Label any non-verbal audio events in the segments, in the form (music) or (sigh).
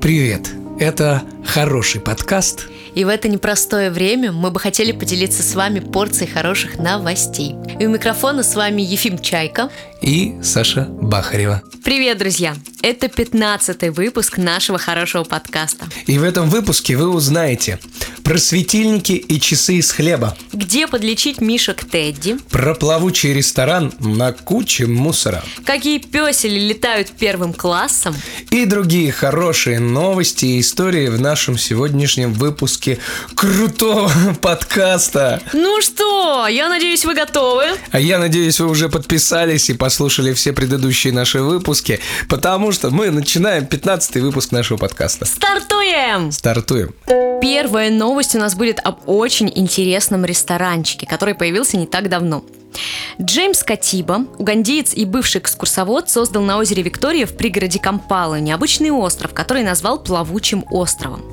Привет! Это хороший подкаст. И в это непростое время мы бы хотели поделиться с вами порцией хороших новостей. И у микрофона с вами Ефим Чайка и Саша Бахарева. Привет, друзья! Это 15-й выпуск нашего хорошего подкаста. И в этом выпуске вы узнаете про светильники и часы из хлеба. Где подлечить мишек Тедди? Про плавучий ресторан на куче мусора. Какие песели летают первым классом? И другие хорошие новости и истории в нашем сегодняшнем выпуске крутого (laughs) подкаста. Ну что, я надеюсь, вы готовы? А я надеюсь, вы уже подписались и послушали все предыдущие наши выпуски, потому что мы начинаем 15 выпуск нашего подкаста. Стартуем! Стартуем. Первая новость у нас будет об очень интересном ресторанчике, который появился не так давно. Джеймс Катиба, угандиец и бывший экскурсовод, создал на озере Виктория в пригороде Кампалы необычный остров, который назвал Плавучим островом.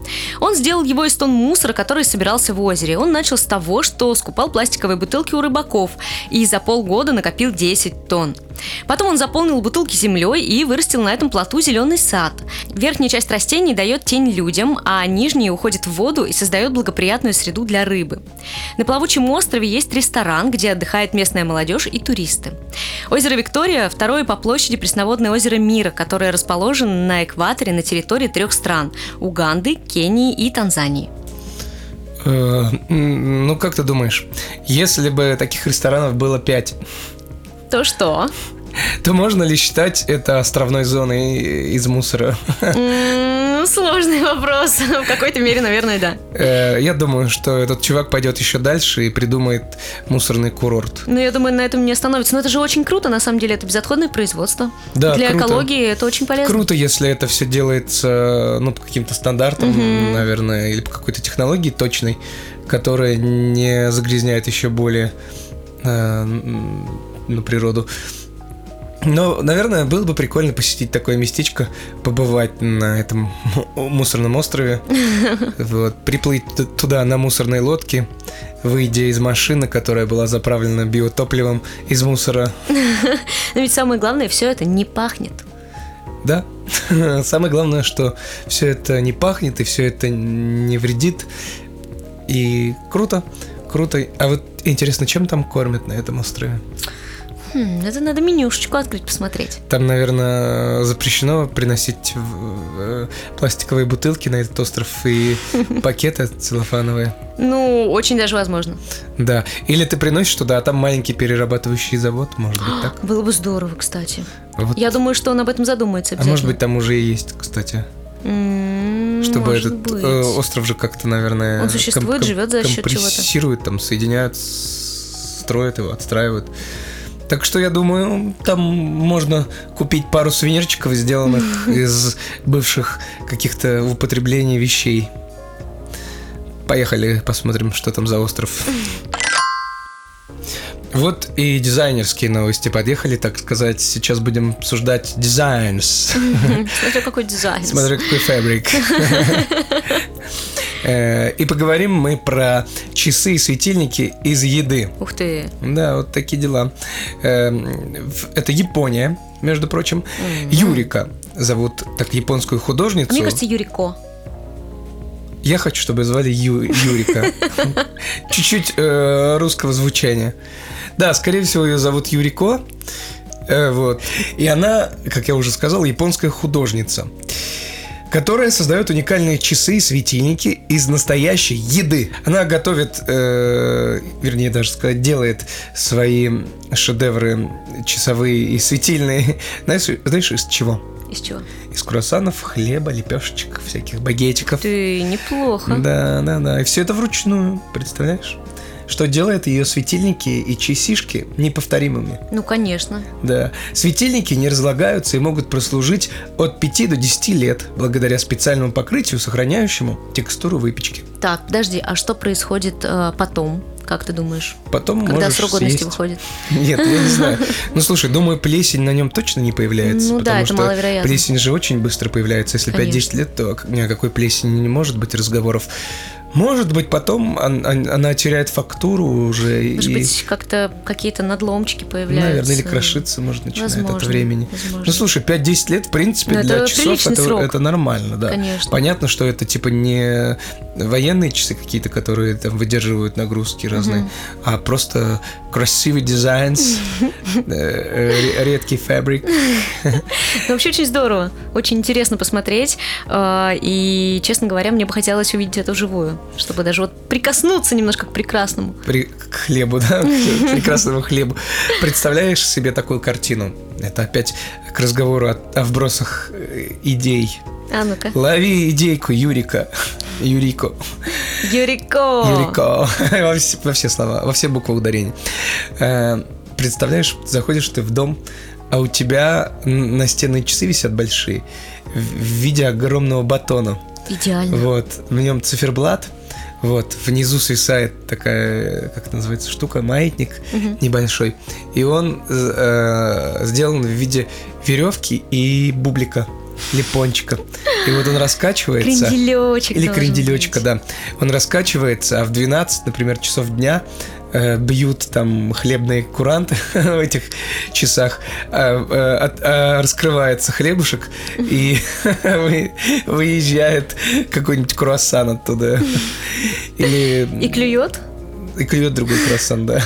Он сделал его из тонн мусора, который собирался в озере. Он начал с того, что скупал пластиковые бутылки у рыбаков и за полгода накопил 10 тонн. Потом он заполнил бутылки землей и вырастил на этом плоту зеленый сад. Верхняя часть растений дает тень людям, а нижняя уходит в воду и создает благоприятную среду для рыбы. На плавучем острове есть ресторан, где отдыхает местная молодежь и туристы. Озеро Виктория – второе по площади пресноводное озеро мира, которое расположено на экваторе на территории трех стран – Уганды, Кении и Танзании. Э, ну, как ты думаешь, если бы таких ресторанов было пять, то что? То можно ли считать это островной зоной из мусора? Ну, сложный вопрос. В какой-то мере, наверное, да. Э, я думаю, что этот чувак пойдет еще дальше и придумает мусорный курорт. Ну, я думаю, на этом не остановится. Но это же очень круто, на самом деле. Это безотходное производство. Да, Для круто. экологии это очень полезно. Круто, если это все делается, ну, по каким-то стандартам, угу. наверное, или по какой-то технологии точной, которая не загрязняет еще более э, на природу. Но, наверное, было бы прикольно посетить такое местечко, побывать на этом мусорном острове, (laughs) вот, приплыть туда на мусорной лодке, выйдя из машины, которая была заправлена биотопливом из мусора. (laughs) Но ведь самое главное, все это не пахнет. Да. (laughs) Самое главное, что все это не пахнет и все это не вредит. И круто, круто. А вот интересно, чем там кормят на этом острове? Хм, это надо менюшечку открыть, посмотреть. Там, наверное, запрещено приносить э, пластиковые бутылки на этот остров и (laughs) пакеты целлофановые. Ну, очень даже возможно. Да. Или ты приносишь туда, а там маленький перерабатывающий завод, может быть, так? (gasps) Было бы здорово, кстати. Вот. Я думаю, что он об этом задумается А может быть, там уже и есть, кстати. Чтобы этот э, остров же как-то, наверное... Он существует, живет за счет чего-то. Компрессирует, там, соединяют, строят его, отстраивают. Так что я думаю, там можно купить пару сувенирчиков, сделанных (laughs) из бывших каких-то употреблений вещей. Поехали, посмотрим, что там за остров. Вот и дизайнерские новости подъехали, так сказать. Сейчас будем обсуждать дизайнс. (laughs) Смотря какой дизайн. Смотря какой фабрик. (laughs) Э, и поговорим мы про часы и светильники из еды. Ух ты. Да, вот такие дела. Эм, это Япония, между прочим. Юрика зовут так японскую художницу. Мне кажется, Юрико. Я хочу, чтобы звали Ю, Юрика. (laughs) Чуть-чуть э, русского звучания. Да, скорее всего, ее зовут Юрико. Э, вот. И она, как я уже сказал, японская художница которая создает уникальные часы и светильники из настоящей еды. Она готовит, э, вернее даже сказать, делает свои шедевры часовые и светильные. (laughs) Знаешь, знаешь из чего? Из чего? Из круассанов, хлеба, лепешечек, всяких багетиков. Ты неплохо. Да, да, да. И все это вручную, представляешь? Что делает ее светильники и часишки неповторимыми. Ну, конечно. Да. Светильники не разлагаются и могут прослужить от 5 до 10 лет, благодаря специальному покрытию, сохраняющему текстуру выпечки. Так, подожди, а что происходит э, потом? Как ты думаешь? Потом Когда срок годности выходит? (laughs) Нет, я не знаю. Ну, слушай, думаю, плесень на нем точно не появляется. Ну да, это что маловероятно. Плесень же очень быстро появляется. Если 5-10 лет, то ни о какой плесени не может быть разговоров. Может быть, потом он- он- она теряет фактуру уже. Может и, быть, как-то какие-то надломчики появляются. Наверное, или крошиться, может, начинает от Возможно, времени. возможно. Ну, слушай, 5-10 лет, в принципе, Ну, для это часов это, срок. это нормально, да. Конечно. Понятно, что это типа не военные часы какие-то, которые там выдерживают нагрузки разные, а просто красивый дизайн, э, э, редкий фабрик. Ну, вообще очень здорово, очень интересно посмотреть. э, И, честно говоря, мне бы хотелось увидеть это вживую, чтобы даже вот прикоснуться немножко к прекрасному. При- к хлебу, да, (laughs) к прекрасному хлебу. Представляешь себе такую картину? Это опять к разговору о, о вбросах э, идей. А ну-ка. Лови идейку Юрика. Юрико. Юрико! Юрико. (laughs) Во все, во все слова, во все буквы ударения. Э, Представляешь, заходишь ты в дом, а у тебя настенные часы висят большие в виде огромного батона. Идеально. Вот, в нем циферблат, вот, внизу свисает такая, как это называется, штука, маятник небольшой, и он э, сделан в виде веревки и бублика или пончика. И вот он раскачивается. Кренделечек Или кренделечка, да. Он раскачивается, а в 12, например, часов дня э, бьют там хлебные куранты (laughs) в этих часах, а, от- а, раскрывается хлебушек и (laughs) вы- выезжает какой-нибудь круассан оттуда. (laughs) Или И клюет? и клюет другой круассан, да.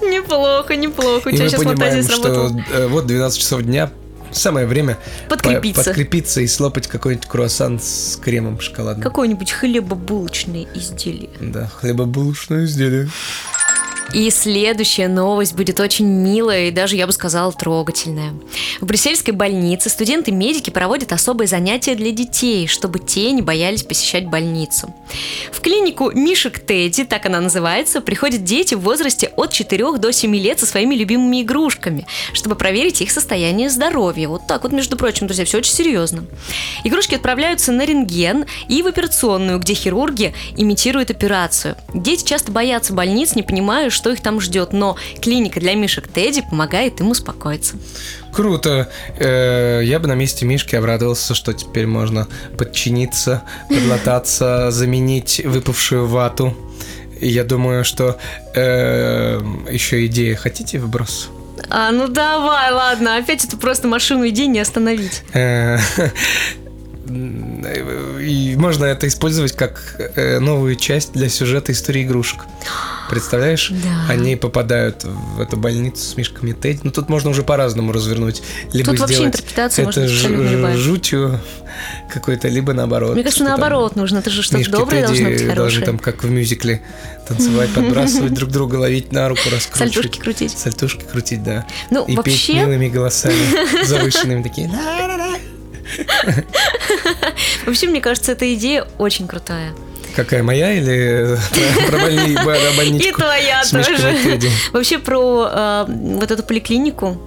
Неплохо, неплохо. И мы понимаем, что э, вот 12 часов дня самое время по- Подкрепиться. подкрепиться и слопать какой-нибудь круассан с кремом шоколадным. Какое-нибудь хлебобулочное изделие. Да, хлебобулочное изделие. И следующая новость будет очень милая и даже, я бы сказала, трогательная. В брюссельской больнице студенты-медики проводят особые занятия для детей, чтобы те не боялись посещать больницу. В клинику Мишек Тедди, так она называется, приходят дети в возрасте от 4 до 7 лет со своими любимыми игрушками, чтобы проверить их состояние здоровья. Вот так вот, между прочим, друзья, все очень серьезно. Игрушки отправляются на рентген и в операционную, где хирурги имитируют операцию. Дети часто боятся больниц, не понимая, что их там ждет, но клиника для мишек Тедди помогает им успокоиться. Круто. Э, Я бы на месте Мишки обрадовался, что теперь можно подчиниться, подлататься, (laughs) заменить выпавшую вату. И я думаю, что еще идея. Хотите вброс? А, ну давай, ладно, опять это просто машину идей не остановить. Э, (laughs) И можно это использовать как э, новую часть для сюжета истории игрушек. (gasps) Представляешь? Да. Они попадают в эту больницу с мишками Тедди. Ну, тут можно уже по-разному развернуть. Либо Тут вообще интерпретация это может быть ж- любая. жутью какой-то, либо наоборот. Мне кажется, наоборот нужно, это же что-то Мишки доброе Тедди должно быть должны хорошее. там, как в мюзикле, танцевать, подбрасывать друг друга, ловить на руку, раскручивать. Сальтушки крутить. Сальтушки крутить, да. Ну, И петь вообще, милыми голосами, (laughs) завышенными такие. (laughs) вообще, мне кажется, эта идея очень крутая. Какая моя или про- про больни- про И больничку? твоя тоже. Вообще про э, вот эту поликлинику,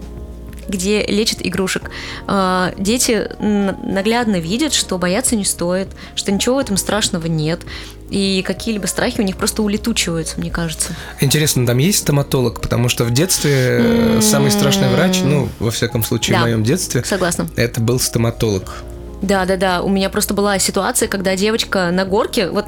где лечат игрушек. Э, дети наглядно видят, что бояться не стоит, что ничего в этом страшного нет. И какие-либо страхи у них просто улетучиваются, мне кажется. Интересно, там есть стоматолог? Потому что в детстве э, самый страшный врач, ну, во всяком случае, Да. в моем детстве, Согласна. это был стоматолог. Да, да, да. У меня просто была ситуация, когда девочка на горке, вот,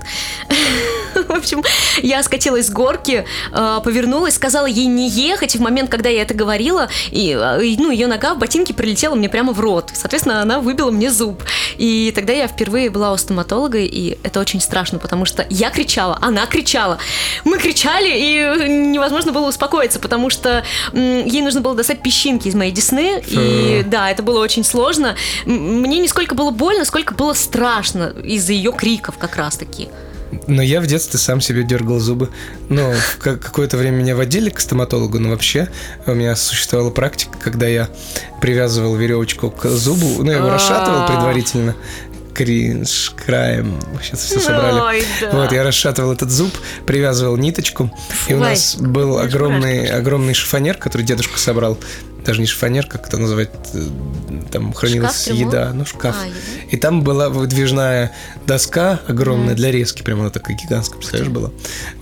(laughs) (laughs) в общем, я скатилась с горки, э, повернулась, сказала ей не ехать, и в момент, когда я это говорила, и, э, ну, ее нога в ботинке прилетела мне прямо в рот. Соответственно, она выбила мне зуб. И тогда я впервые была у стоматолога, и это очень страшно, потому что я кричала, она кричала. Мы кричали, и невозможно было успокоиться, потому что ей нужно было достать песчинки из моей десны, и да, это было очень сложно. Мне не сколько было больно, сколько было страшно из-за ее криков как раз-таки. Но я в детстве сам себе дергал зубы. Ну, в ка- какое-то время меня водили к стоматологу, но вообще у меня существовала практика, когда я привязывал веревочку к зубу, ну, я его А. расшатывал предварительно, кринж, краем, сейчас все собрали. Ой, да. Вот, я расшатывал этот зуб, привязывал ниточку, и у Ой, нас был меня аж огромный, мурашки огромный шифонер, который дедушка собрал. Даже не шифонер, как это называть, э, там хранилась трюмо? еда, ну шкаф. А, еда. И там была выдвижная доска огромная для резки, прямо она такая гигантская, представляешь, была.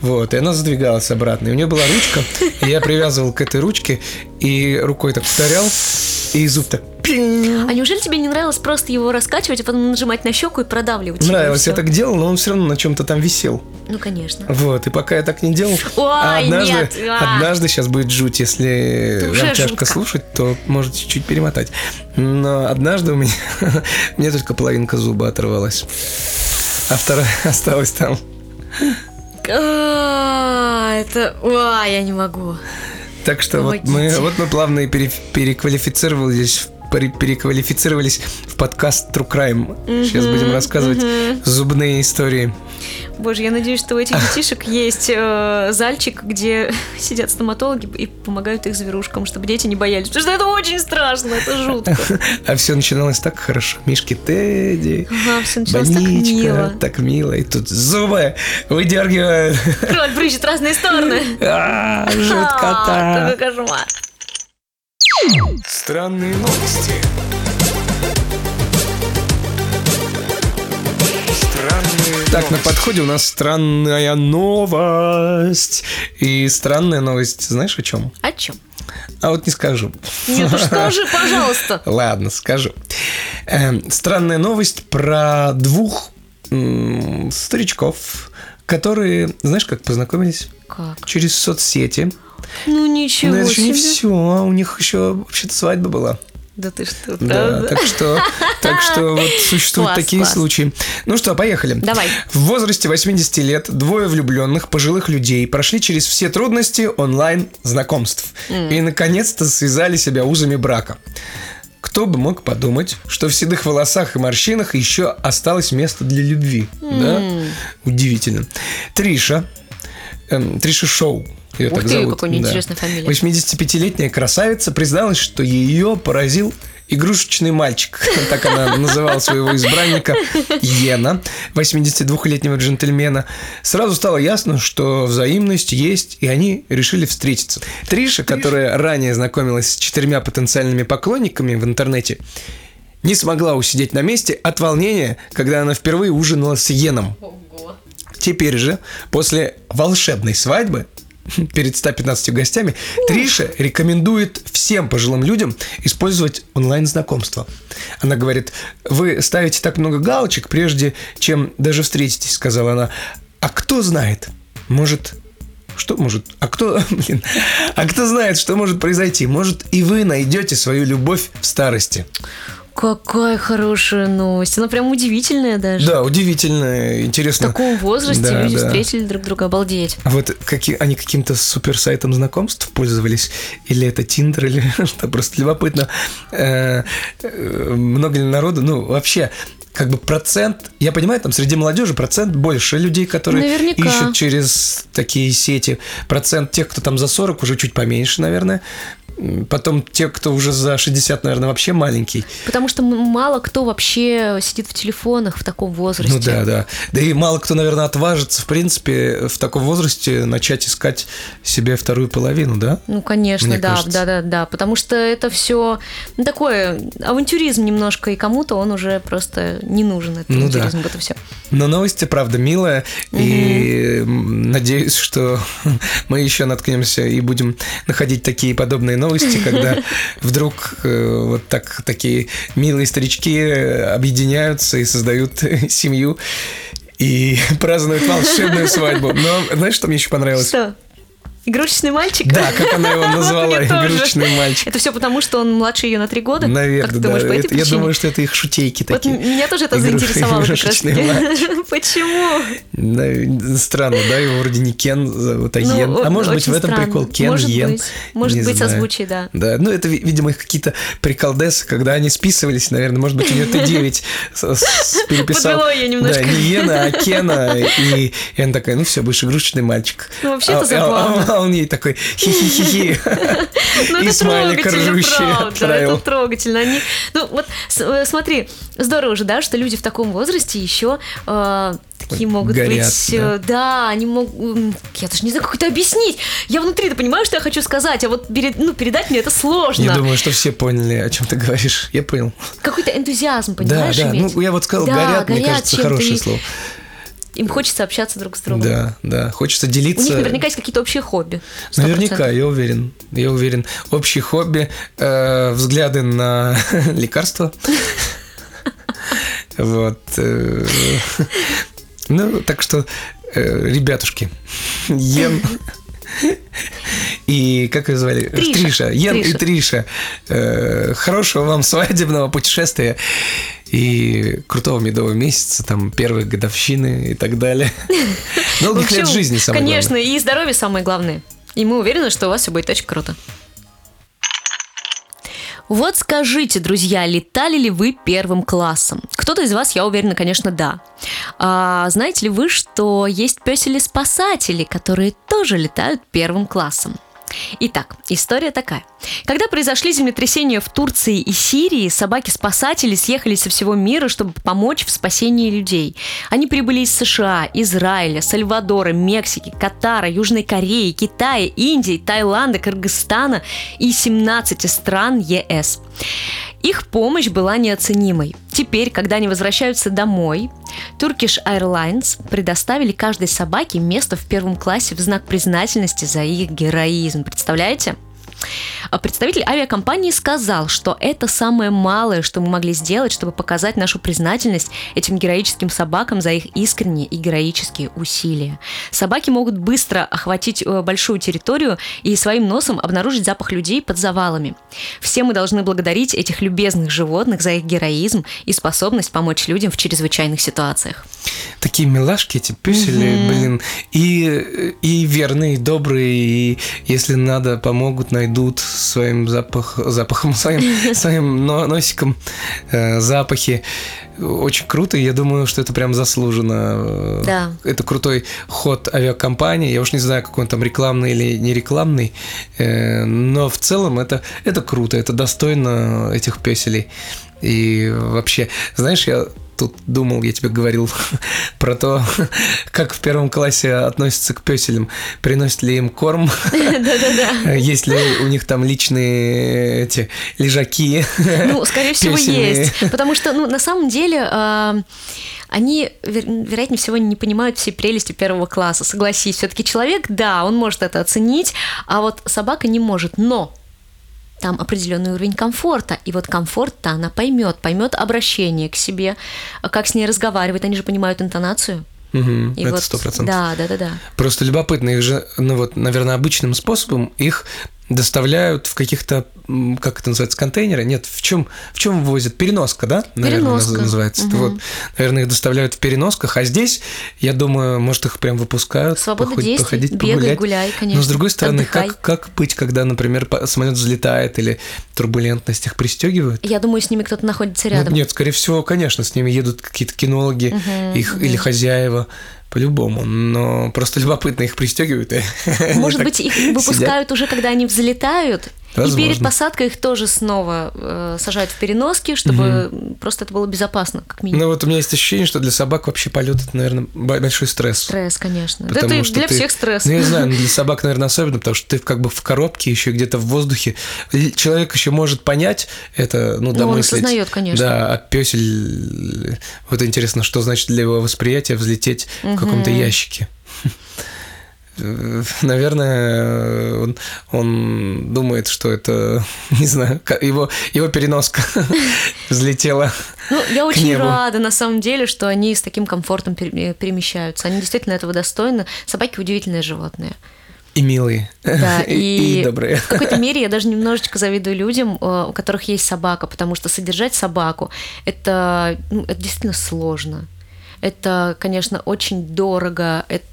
Вот, и она задвигалась обратно. И у нее была ручка, и я привязывал к этой ручке, и рукой так ударял, и зуб так А неужели тебе не нравилось просто его раскачивать, а потом нажимать на щеку и продавливать? Нравилось, я так делал, но он все равно на чем-то там висел. Ну, конечно. Вот, и пока я так не делал, а Ой, однажды, нет, а. однажды сейчас будет жуть, если вам тяжко жутко. слушать, то можете чуть-чуть перемотать. Но однажды у меня, (laughs) мне только половинка зуба оторвалась, а вторая (laughs) осталась там. А, это... Ой, я не могу. Так что вот мы, вот мы плавно пере- переквалифицировались переквалифицировались в подкаст True Crime. Сейчас будем рассказывать зубные истории. Боже, я надеюсь, что у этих (laughs) детишек есть э, зальчик, где (laughs) сидят стоматологи и помогают их зверушкам, чтобы дети не боялись. Потому что это очень страшно, это жутко. (laughs) А все начиналось так хорошо. Мишки Тедди, Ага, все началось так больничка, мило. так мило. И тут зубы выдергивают. Кровь брызжет разные стороны. А, А, Жуткота. Какой кошмар. Странные новости. Странные так, на подходе у нас странная новость. И странная новость, знаешь о чем? О чем? А вот не скажу. Нет, ну что же, (laughs) пожалуйста. Ладно, скажу. Эм, странная новость про двух старичков, которые, знаешь, как познакомились? Как? Через соцсети. Ну ничего Но это еще не все. У них еще вообще-то свадьба была. Да ты что, Да, правда? так что, так что (laughs) вот существуют Класс, такие класс. случаи. Ну что, поехали. Давай. В возрасте 80 лет двое влюбленных пожилых людей прошли через все трудности онлайн-знакомств и, наконец-то, связали себя узами брака. Кто бы мог подумать, что в седых волосах и морщинах еще осталось место для любви. Да? Удивительно. Триша, эм, Триша Шоу. Ее Ух так ты, зовут. какая интересная фамилия. 85-летняя красавица призналась, что ее поразил игрушечный мальчик. (laughs) Так она называла своего избранника Йена, 82-летнего джентльмена. Сразу стало ясно, что взаимность есть, и они решили встретиться. Триша, которая ранее знакомилась с четырьмя потенциальными поклонниками в интернете, не смогла усидеть на месте от волнения, когда она впервые ужинала с Йеном. Теперь же, после волшебной свадьбы, (laughs) перед 115 гостями, Триша рекомендует всем пожилым людям использовать онлайн-знакомство. Она говорит, вы ставите так много галочек, прежде чем даже встретитесь, сказала она. А кто знает, может, что может, а кто, (laughs) блин, а кто знает, что может произойти? Может, и вы найдете свою любовь в старости. Какая хорошая новость. Она прям удивительная даже. Да, удивительно, В интересно. таком возрасте Да, люди да. встретили друг друга. Обалдеть. А вот какие, они каким-то суперсайтом знакомств пользовались? Или это Тиндер, или (laughs) что? Просто любопытно. Э, э, Много ли народу? Ну, вообще, как бы процент, я понимаю, там среди молодежи процент больше людей, которые Наверняка. ищут через такие сети. Процент тех, кто там за 40, уже чуть поменьше, наверное. Потом те, кто уже за 60, наверное, вообще маленький. Потому что мало кто вообще сидит в телефонах в таком возрасте. Ну да, да. Да и мало кто, наверное, отважится, в принципе, в таком возрасте начать искать себе вторую половину, да? Ну, конечно, Мне да, кажется. да, да, да. Потому что это все ну, такое авантюризм немножко, и кому-то он уже просто не нужен, этот Ну да. авантюризм, это все. Но новости, правда, милая, и м, надеюсь, что (laughs) мы еще наткнемся и будем находить такие подобные новости, (laughs) когда вдруг э, вот так такие милые старички э, объединяются и создают семью и (laughs) празднуют волшебную свадьбу. Но знаешь, что мне еще понравилось? Что? Игрушечный мальчик? Да, как она его (laughs) назвала, игрушечный мальчик. Это все потому, что он младше ее на три года? Наверное, Как ты да. думаешь, Это- я думаю, что это их шутейки Вот такие. меня тоже это Игру- заинтересовало как раз (laughs) Почему? Странно, да, его вроде не Кен зовут, а Ну, Йен. А может быть, в этом странно. прикол Кен, Может Йен. быть. Может Не быть, знаю. созвучие, да. Да, ну это, ви- видимо, их какие-то приколдесы, когда они списывались, наверное, может быть, у нее Т9 с- с- переписал. (laughs) Подвело её немножко. Да, не Йена, а Кена. И, и она такая, ну все, будешь игрушечный мальчик. Ну, вообще это а, а- забавно. А он ей такой, хи-хи-хи-хи. (laughs) Ну, это трогательно, правда, это трогательно. Они, ну, вот э, смотри, здорово же, да, что люди в таком возрасте еще э, такие могут Горят, быть... э, Да, они могут... Я даже не знаю, как это объяснить. Я внутри-то понимаю, что я хочу сказать, а вот перед- ну, передать мне это сложно. Я думаю, что все поняли, о чем ты говоришь. Я понял. Какой-то энтузиазм, Да, понимаешь, да. иметь? Ну, я вот сказал, Да, горят, мне горят кажется, хорошее и- слово. Им хочется общаться друг с другом. Да, да. Хочется У делиться. них наверняка есть какие-то общие хобби. 100%. Наверняка, я уверен. Я уверен. Общие хобби, э, взгляды на (laughs) лекарства. Вот. э, Ну, так что, э, ребятушки, Йен и как ее звали? Триша. Йен и Триша. Триша. Э, Хорошего вам свадебного путешествия и крутого медового месяца, там, первой годовщины и так далее. (laughs) Долгих лет жизни, самое Конечно, главное. и здоровье самое главное. И мы уверены, что у вас все будет очень круто. Вот скажите, друзья, летали ли вы первым классом? Кто-то из вас, я уверена, конечно, да. А знаете ли вы, что есть песели-спасатели, которые тоже летают первым классом? Итак, история такая. Когда произошли землетрясения в Турции и Сирии, собаки-спасатели съехались со всего мира, чтобы помочь в спасении людей. Они прибыли из США, Израиля, Сальвадора, Мексики, Катара, Южной Кореи, Китая, Индии, Таиланда, Кыргызстана и 17 стран ЕС. Их помощь была неоценимой. Теперь, когда они возвращаются домой, Turkish Airlines предоставили каждой собаке место в первом классе в знак признательности за их героизм. Представляете? А Представитель авиакомпании сказал, что это самое малое, что мы могли сделать, чтобы показать нашу признательность этим героическим собакам за их искренние и героические усилия. Собаки могут быстро охватить э, большую территорию и своим носом обнаружить запах людей под завалами. Все мы должны благодарить этих любезных животных за их героизм и способность помочь людям в чрезвычайных ситуациях. Такие милашки эти писали, блин, и, и верные, и добрые, и если надо, помогут, найдут своим запах, запахом, (laughs) своим, своим но- носиком э, запахи. Очень круто, и я думаю, что это прям заслуженно. Да. Это крутой ход авиакомпании. Я уж не знаю, какой он там рекламный или не рекламный, э, но в целом это, это круто, это достойно этих песелей. И вообще, знаешь, я тут думал, я тебе говорил (laughs) про то, (laughs) как в первом классе относятся к песелям. Приносят ли им корм? (laughs) Да-да-да. Есть ли у них там личные эти лежаки? Ну, скорее всего, есть. Потому что, ну, на самом деле, а, они, вер- вероятнее всего, не понимают всей прелести первого класса. Согласись, все-таки человек, да, он может это оценить, а вот собака не может. Но там определенный уровень комфорта. И вот комфорт-то она поймет, поймет обращение к себе, как с ней разговаривать. Они же понимают интонацию. И Это вот, сто процентов. Да, да, да, да. Просто любопытно, их же, ну вот, наверное, обычным способом их доставляют в каких-то, как это называется, контейнеры? Нет, в чем, в чем возят? Переноска, да? Наверное, Переноска. называется. Мгм. Вот, наверное, их доставляют в переносках, а здесь, я думаю, может, их прям выпускают. Свобода походить- действий, походить, бегай, погулять. гуляй, конечно. Но с другой стороны, Отдыхай. как, как быть, когда, например, самолет взлетает или турбулентность их пристегивают? Я думаю, с ними кто-то находится Ну, рядом. нет, скорее всего, конечно, с ними едут какие-то кинологи их, или хозяева, по-любому. Но просто любопытно, их пристегивают. Может быть, их выпускают уже, когда они взлетают, и Возможно. перед посадкой их тоже снова э, сажают в переноски, чтобы просто это было безопасно, как минимум. Ну вот у меня есть ощущение, что для собак вообще полет это, наверное, большой стресс. Стресс, конечно. Да это и что для ты- всех стресс. Ну, я не знаю, (laughs) для собак, наверное, особенно, потому что ты как бы в коробке, еще где-то в воздухе. Человек еще может понять это, ну, Ну, он домыслить. осознает, конечно. Да, а песель... Вот интересно, что значит для его восприятия взлететь в каком-то ящике. (laughs) Э, (laughs) Наверное, он, он думает, что это, (laughs) не знаю, его, его переноска (laughs) взлетела. Ну, я очень рада, на самом деле, что они с таким комфортом пере- перемещаются. Они действительно этого достойны. Собаки удивительные животные. И милые, Да, и, и, и добрые. в какой-то мере я даже немножечко завидую людям, э, у которых есть собака, потому что содержать собаку это, ну, это действительно сложно. Это, конечно, очень дорого. Это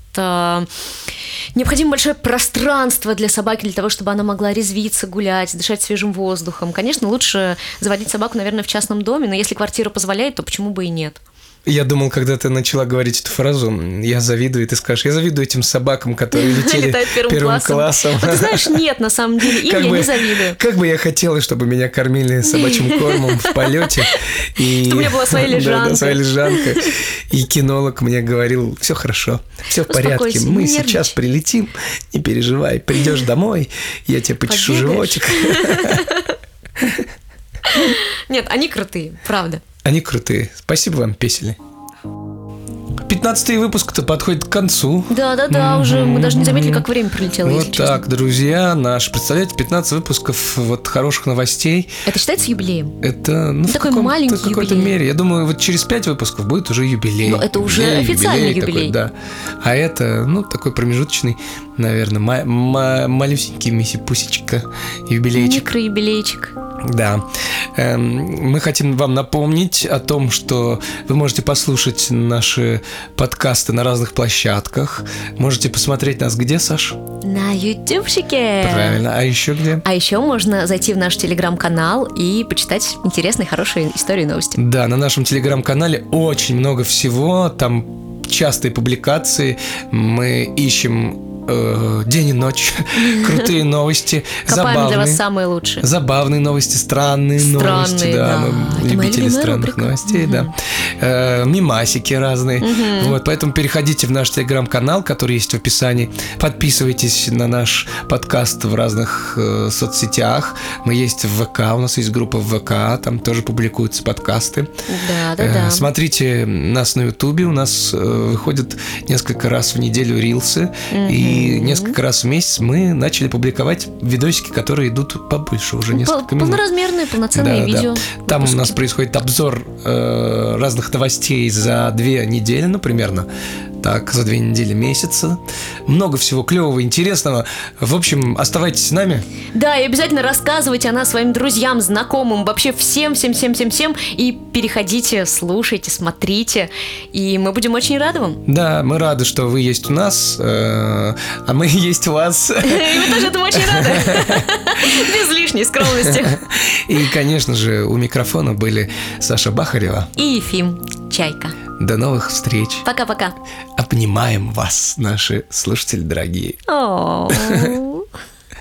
необходимо большое пространство для собаки, для того, чтобы она могла резвиться, гулять, дышать свежим воздухом. Конечно, лучше заводить собаку, наверное, в частном доме, но если квартира позволяет, то почему бы и нет? Я думал, когда ты начала говорить эту фразу, я завидую, и ты скажешь, я завидую этим собакам, которые (laughs) летели Летают первым классом. Вот ты знаешь, (laughs) нет, на самом деле, им Как я бы- не завидую. Как бы я хотела, чтобы меня кормили собачьим (laughs) кормом в полете. И... Чтобы у меня была своя Да, да, лежанка. своя лежанка. И кинолог мне говорил, все хорошо, все в порядке, мы не сейчас нервничай». прилетим, не переживай, придешь домой, я тебе почешу Побегаешь. животик. Нет, они крутые, правда. Они крутые. Спасибо вам, песели. Пи- 15 выпуск-то подходит к концу. Да-да-да, уже мы даже не заметили, как время пролетело, Вот если честно. так, друзья, наш, представляете, 15 выпусков вот хороших новостей. Это считается юбилеем? Это, ну, в Такой маленький какой-то юбилей. мере. Я думаю, вот через 5 выпусков будет уже юбилей. Ну, это уже официальный такой, юбилей. да. А это, ну, такой промежуточный, наверное, ма- ма- малюсенький миси-пусечка юбилейчик. Микроюбилейчик. Да. Эм, Мы хотим вам напомнить о том, что вы можете послушать наши подкасты на разных площадках. Можете посмотреть нас где, Саш? На ютубчике. Правильно. А еще где? А еще можно зайти в наш телеграм-канал и почитать интересные, хорошие истории и новости. Да, на нашем телеграм-канале очень много всего. Там частые публикации. Мы ищем э, день и ночь (laughs) крутые новости, Копаем для вас забавные. самые лучшие. Забавные новости, странные, Странные, новости, да, да. мы Это моя любители странных рубрика. новостей, да. Э, мимасики разные. Вот, поэтому переходите в наш телеграм-канал, который есть в описании. Подписывайтесь на наш подкаст в разных э, соцсетях. Мы есть в ВК, у нас есть группа в ВК, там тоже публикуются подкасты. Да, да, Э, да. Смотрите нас на Ютубе, у нас э, выходит несколько раз в неделю рилсы, и несколько раз в месяц мы начали публиковать видосики, которые идут побольше уже несколько минут. Полноразмерные, полноценные Да, да. видео. Там у нас происходит обзор э, разных новостей за две недели, ну, примерно. Так, за две недели месяца. Много всего клевого, интересного. В общем, оставайтесь с нами. Да, и обязательно рассказывайте о нас своим друзьям, знакомым, вообще всем, всем, всем, всем, всем. И переходите, слушайте, смотрите. И мы будем очень рады вам. Да, мы рады, что вы есть у нас, э, а мы (laughs) есть у вас. (laughs) И мы тоже этому очень рады. (laughs) Без лишней скромности. И, конечно же, у микрофона были Саша Бахарева. И Ефим Чайка. До новых встреч. Пока-пока. Обнимаем вас, наши слушатели дорогие.